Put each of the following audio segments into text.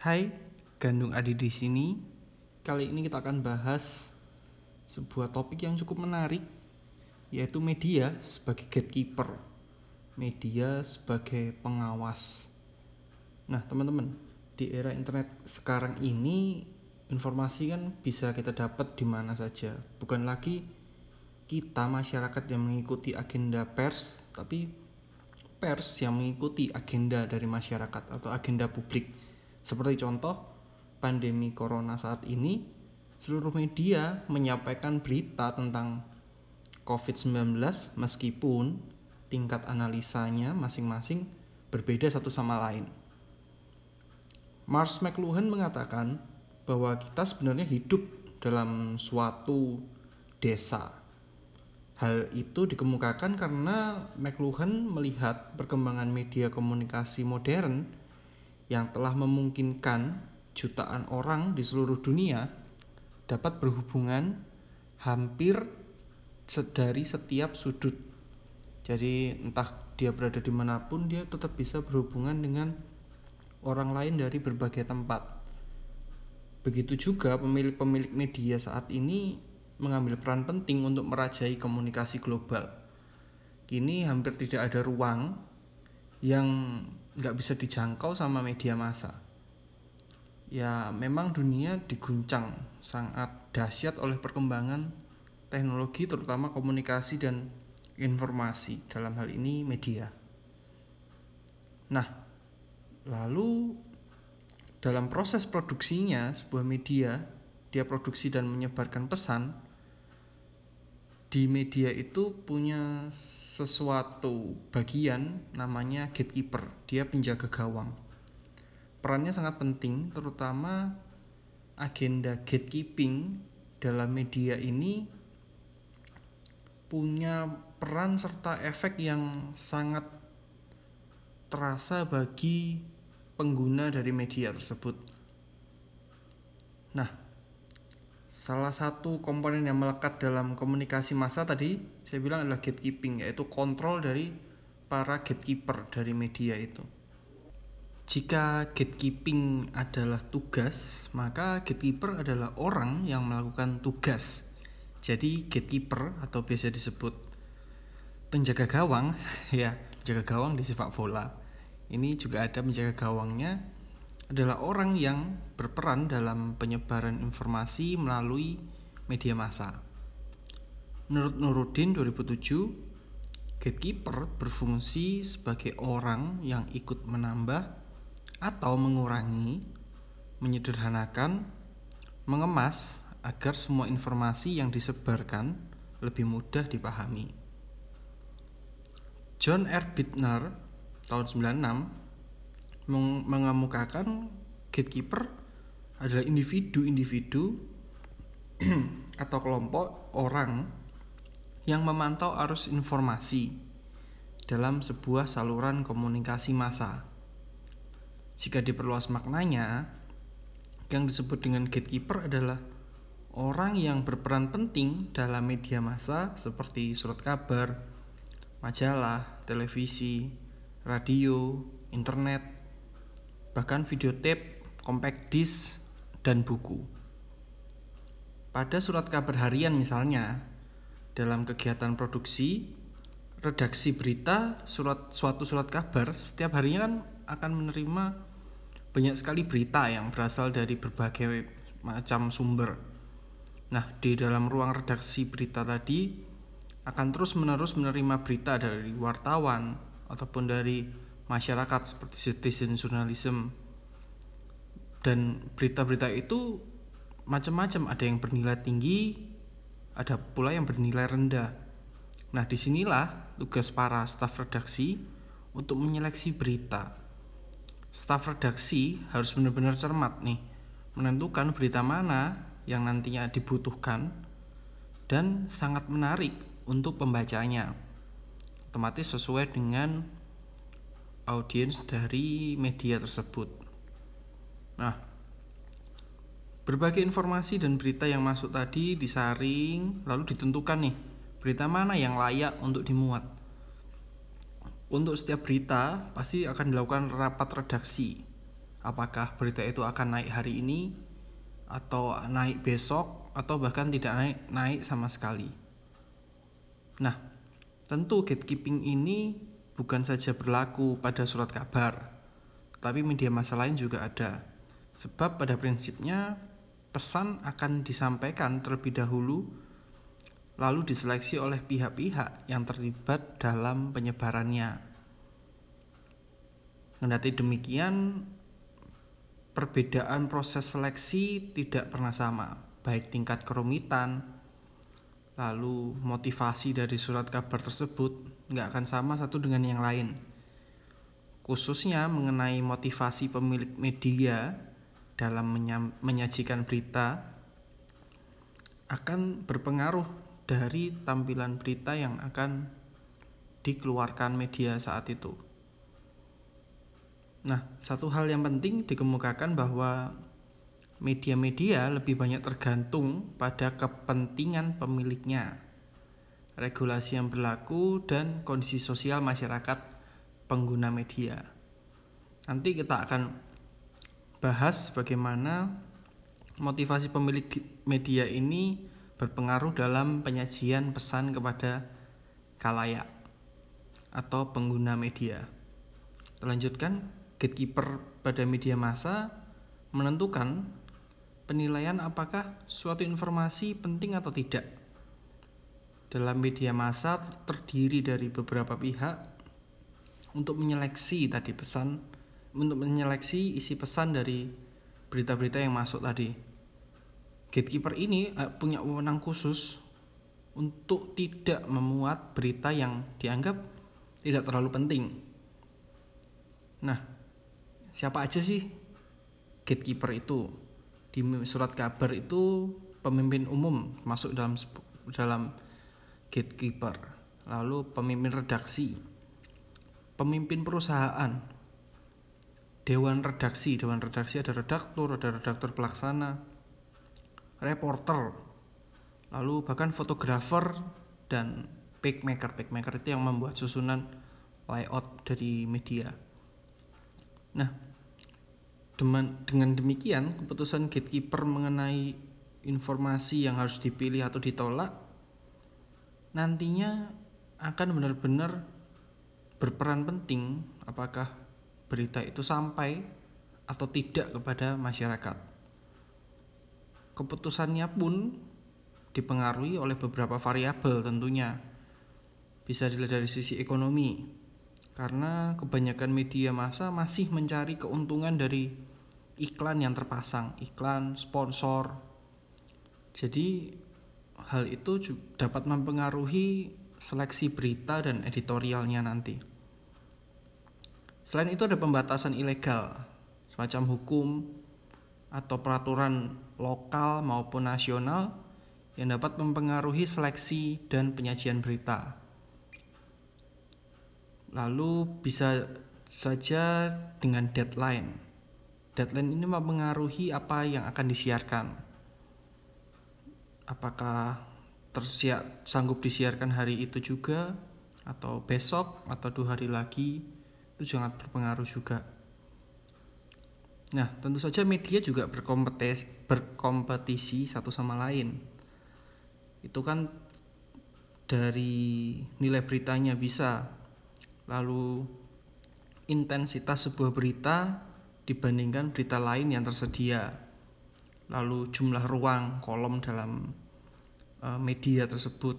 Hai, Gandung Adi di sini. Kali ini kita akan bahas sebuah topik yang cukup menarik, yaitu media sebagai gatekeeper, media sebagai pengawas. Nah, teman-teman, di era internet sekarang ini informasi kan bisa kita dapat di mana saja, bukan lagi kita masyarakat yang mengikuti agenda pers, tapi pers yang mengikuti agenda dari masyarakat atau agenda publik. Seperti contoh pandemi corona saat ini, seluruh media menyampaikan berita tentang COVID-19 meskipun tingkat analisanya masing-masing berbeda satu sama lain. Mars McLuhan mengatakan bahwa kita sebenarnya hidup dalam suatu desa Hal itu dikemukakan karena McLuhan melihat perkembangan media komunikasi modern yang telah memungkinkan jutaan orang di seluruh dunia dapat berhubungan hampir dari setiap sudut. Jadi entah dia berada di mana pun dia tetap bisa berhubungan dengan orang lain dari berbagai tempat. Begitu juga pemilik-pemilik media saat ini mengambil peran penting untuk merajai komunikasi global. Kini hampir tidak ada ruang yang nggak bisa dijangkau sama media massa. Ya memang dunia diguncang sangat dahsyat oleh perkembangan teknologi terutama komunikasi dan informasi dalam hal ini media. Nah, lalu dalam proses produksinya sebuah media dia produksi dan menyebarkan pesan di media itu punya sesuatu bagian namanya gatekeeper dia penjaga gawang perannya sangat penting terutama agenda gatekeeping dalam media ini punya peran serta efek yang sangat terasa bagi pengguna dari media tersebut. Nah, Salah satu komponen yang melekat dalam komunikasi massa tadi saya bilang adalah gatekeeping yaitu kontrol dari para gatekeeper dari media itu. Jika gatekeeping adalah tugas, maka gatekeeper adalah orang yang melakukan tugas. Jadi gatekeeper atau biasa disebut penjaga gawang, ya, penjaga gawang di sepak bola. Ini juga ada penjaga gawangnya adalah orang yang berperan dalam penyebaran informasi melalui media massa. Menurut Nuruddin 2007, gatekeeper berfungsi sebagai orang yang ikut menambah atau mengurangi, menyederhanakan, mengemas agar semua informasi yang disebarkan lebih mudah dipahami. John R. Bittner tahun 96 mengemukakan gatekeeper adalah individu-individu atau kelompok orang yang memantau arus informasi dalam sebuah saluran komunikasi massa. Jika diperluas maknanya, yang disebut dengan gatekeeper adalah orang yang berperan penting dalam media massa seperti surat kabar, majalah, televisi, radio, internet, bahkan videotape, compact disc, dan buku. Pada surat kabar harian misalnya, dalam kegiatan produksi, redaksi berita, surat suatu surat kabar setiap harinya kan akan menerima banyak sekali berita yang berasal dari berbagai macam sumber. Nah, di dalam ruang redaksi berita tadi akan terus-menerus menerima berita dari wartawan ataupun dari masyarakat seperti citizen journalism. Dan berita-berita itu macam-macam. Ada yang bernilai tinggi ada pula yang bernilai rendah. Nah di sinilah tugas para staf redaksi untuk menyeleksi berita. Staf redaksi harus benar-benar cermat nih menentukan berita mana yang nantinya dibutuhkan dan sangat menarik untuk pembacanya. Otomatis sesuai dengan audiens dari media tersebut. Nah, berbagai informasi dan berita yang masuk tadi disaring lalu ditentukan nih berita mana yang layak untuk dimuat. Untuk setiap berita pasti akan dilakukan rapat redaksi apakah berita itu akan naik hari ini atau naik besok atau bahkan tidak naik naik sama sekali. Nah, tentu gatekeeping ini bukan saja berlaku pada surat kabar, tapi media massa lain juga ada. Sebab pada prinsipnya pesan akan disampaikan terlebih dahulu lalu diseleksi oleh pihak-pihak yang terlibat dalam penyebarannya. Kendati demikian, perbedaan proses seleksi tidak pernah sama, baik tingkat kerumitan, lalu motivasi dari surat kabar tersebut nggak akan sama satu dengan yang lain. Khususnya mengenai motivasi pemilik media dalam menyajikan berita akan berpengaruh dari tampilan berita yang akan dikeluarkan media saat itu. Nah, satu hal yang penting dikemukakan bahwa media-media lebih banyak tergantung pada kepentingan pemiliknya, regulasi yang berlaku, dan kondisi sosial masyarakat pengguna media. Nanti kita akan bahas bagaimana motivasi pemilik media ini berpengaruh dalam penyajian pesan kepada kalayak atau pengguna media. Lanjutkan, gatekeeper pada media massa menentukan penilaian apakah suatu informasi penting atau tidak. Dalam media massa terdiri dari beberapa pihak untuk menyeleksi tadi pesan, untuk menyeleksi isi pesan dari berita-berita yang masuk tadi gatekeeper ini uh, punya wewenang khusus untuk tidak memuat berita yang dianggap tidak terlalu penting. Nah, siapa aja sih gatekeeper itu? Di surat kabar itu pemimpin umum masuk dalam dalam gatekeeper. Lalu pemimpin redaksi, pemimpin perusahaan, dewan redaksi, dewan redaksi ada redaktur, ada redaktur pelaksana, reporter, lalu bahkan fotografer dan picmaker. Picmaker itu yang membuat susunan layout dari media. Nah, dengan demikian keputusan gatekeeper mengenai informasi yang harus dipilih atau ditolak nantinya akan benar-benar berperan penting apakah berita itu sampai atau tidak kepada masyarakat keputusannya pun dipengaruhi oleh beberapa variabel tentunya. Bisa dilihat dari sisi ekonomi, karena kebanyakan media massa masih mencari keuntungan dari iklan yang terpasang, iklan, sponsor. Jadi hal itu dapat mempengaruhi seleksi berita dan editorialnya nanti. Selain itu ada pembatasan ilegal, semacam hukum atau peraturan lokal maupun nasional yang dapat mempengaruhi seleksi dan penyajian berita. Lalu bisa saja dengan deadline. Deadline ini mempengaruhi apa yang akan disiarkan. Apakah tersiap sanggup disiarkan hari itu juga atau besok atau dua hari lagi itu sangat berpengaruh juga. Nah, tentu saja media juga berkompetisi, berkompetisi satu sama lain. Itu kan dari nilai beritanya bisa, lalu intensitas sebuah berita dibandingkan berita lain yang tersedia, lalu jumlah ruang kolom dalam uh, media tersebut,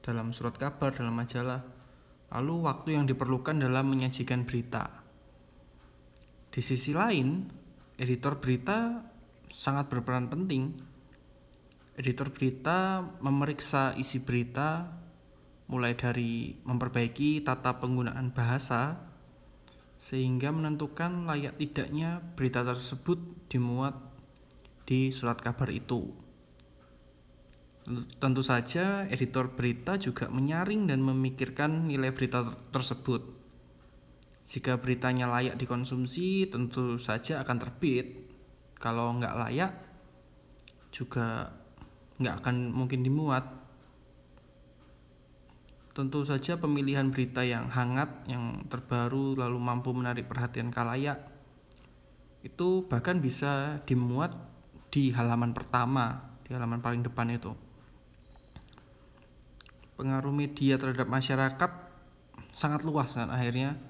dalam surat kabar, dalam majalah, lalu waktu yang diperlukan dalam menyajikan berita. Di sisi lain, editor berita sangat berperan penting. Editor berita memeriksa isi berita mulai dari memperbaiki tata penggunaan bahasa sehingga menentukan layak tidaknya berita tersebut dimuat di surat kabar itu. Tentu saja editor berita juga menyaring dan memikirkan nilai berita tersebut jika beritanya layak dikonsumsi, tentu saja akan terbit. Kalau nggak layak, juga nggak akan mungkin dimuat. Tentu saja pemilihan berita yang hangat, yang terbaru, lalu mampu menarik perhatian kalayak, itu bahkan bisa dimuat di halaman pertama, di halaman paling depan itu. Pengaruh media terhadap masyarakat sangat luas kan akhirnya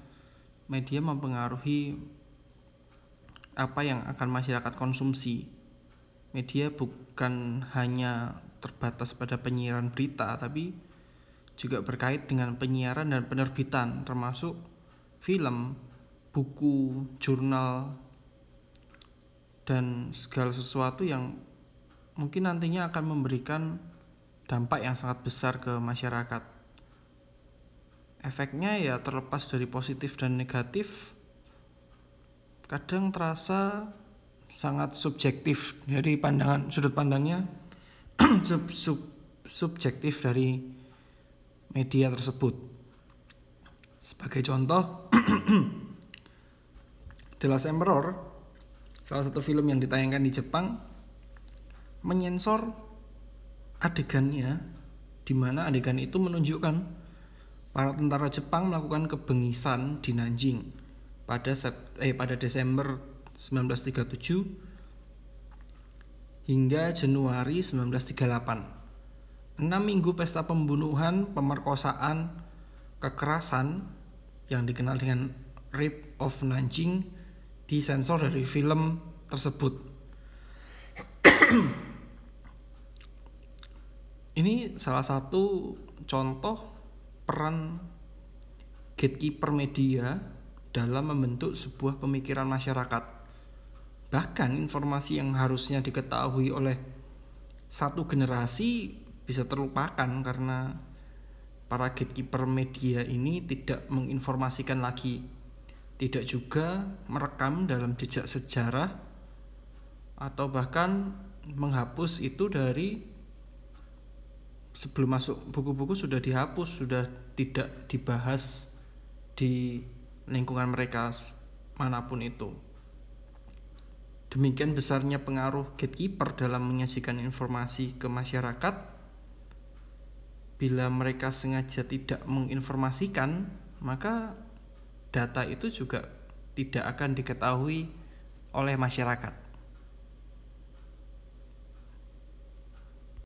media mempengaruhi apa yang akan masyarakat konsumsi. Media bukan hanya terbatas pada penyiaran berita tapi juga berkait dengan penyiaran dan penerbitan termasuk film, buku, jurnal dan segala sesuatu yang mungkin nantinya akan memberikan dampak yang sangat besar ke masyarakat. Efeknya ya terlepas dari positif dan negatif kadang terasa sangat subjektif dari pandangan sudut pandangnya sub, sub, subjektif dari media tersebut. Sebagai contoh, The Last Emperor, salah satu film yang ditayangkan di Jepang, menyensor adegannya, di mana adegan itu menunjukkan para tentara Jepang melakukan kebengisan di Nanjing pada eh pada Desember 1937 hingga Januari 1938 enam minggu pesta pembunuhan, pemerkosaan, kekerasan yang dikenal dengan Rape of Nanjing disensor dari film tersebut. Ini salah satu contoh peran gatekeeper media dalam membentuk sebuah pemikiran masyarakat. Bahkan informasi yang harusnya diketahui oleh satu generasi bisa terlupakan karena para gatekeeper media ini tidak menginformasikan lagi, tidak juga merekam dalam jejak sejarah atau bahkan menghapus itu dari sebelum masuk buku-buku sudah dihapus, sudah tidak dibahas di lingkungan mereka mana pun itu. Demikian besarnya pengaruh gatekeeper dalam menyajikan informasi ke masyarakat bila mereka sengaja tidak menginformasikan, maka data itu juga tidak akan diketahui oleh masyarakat.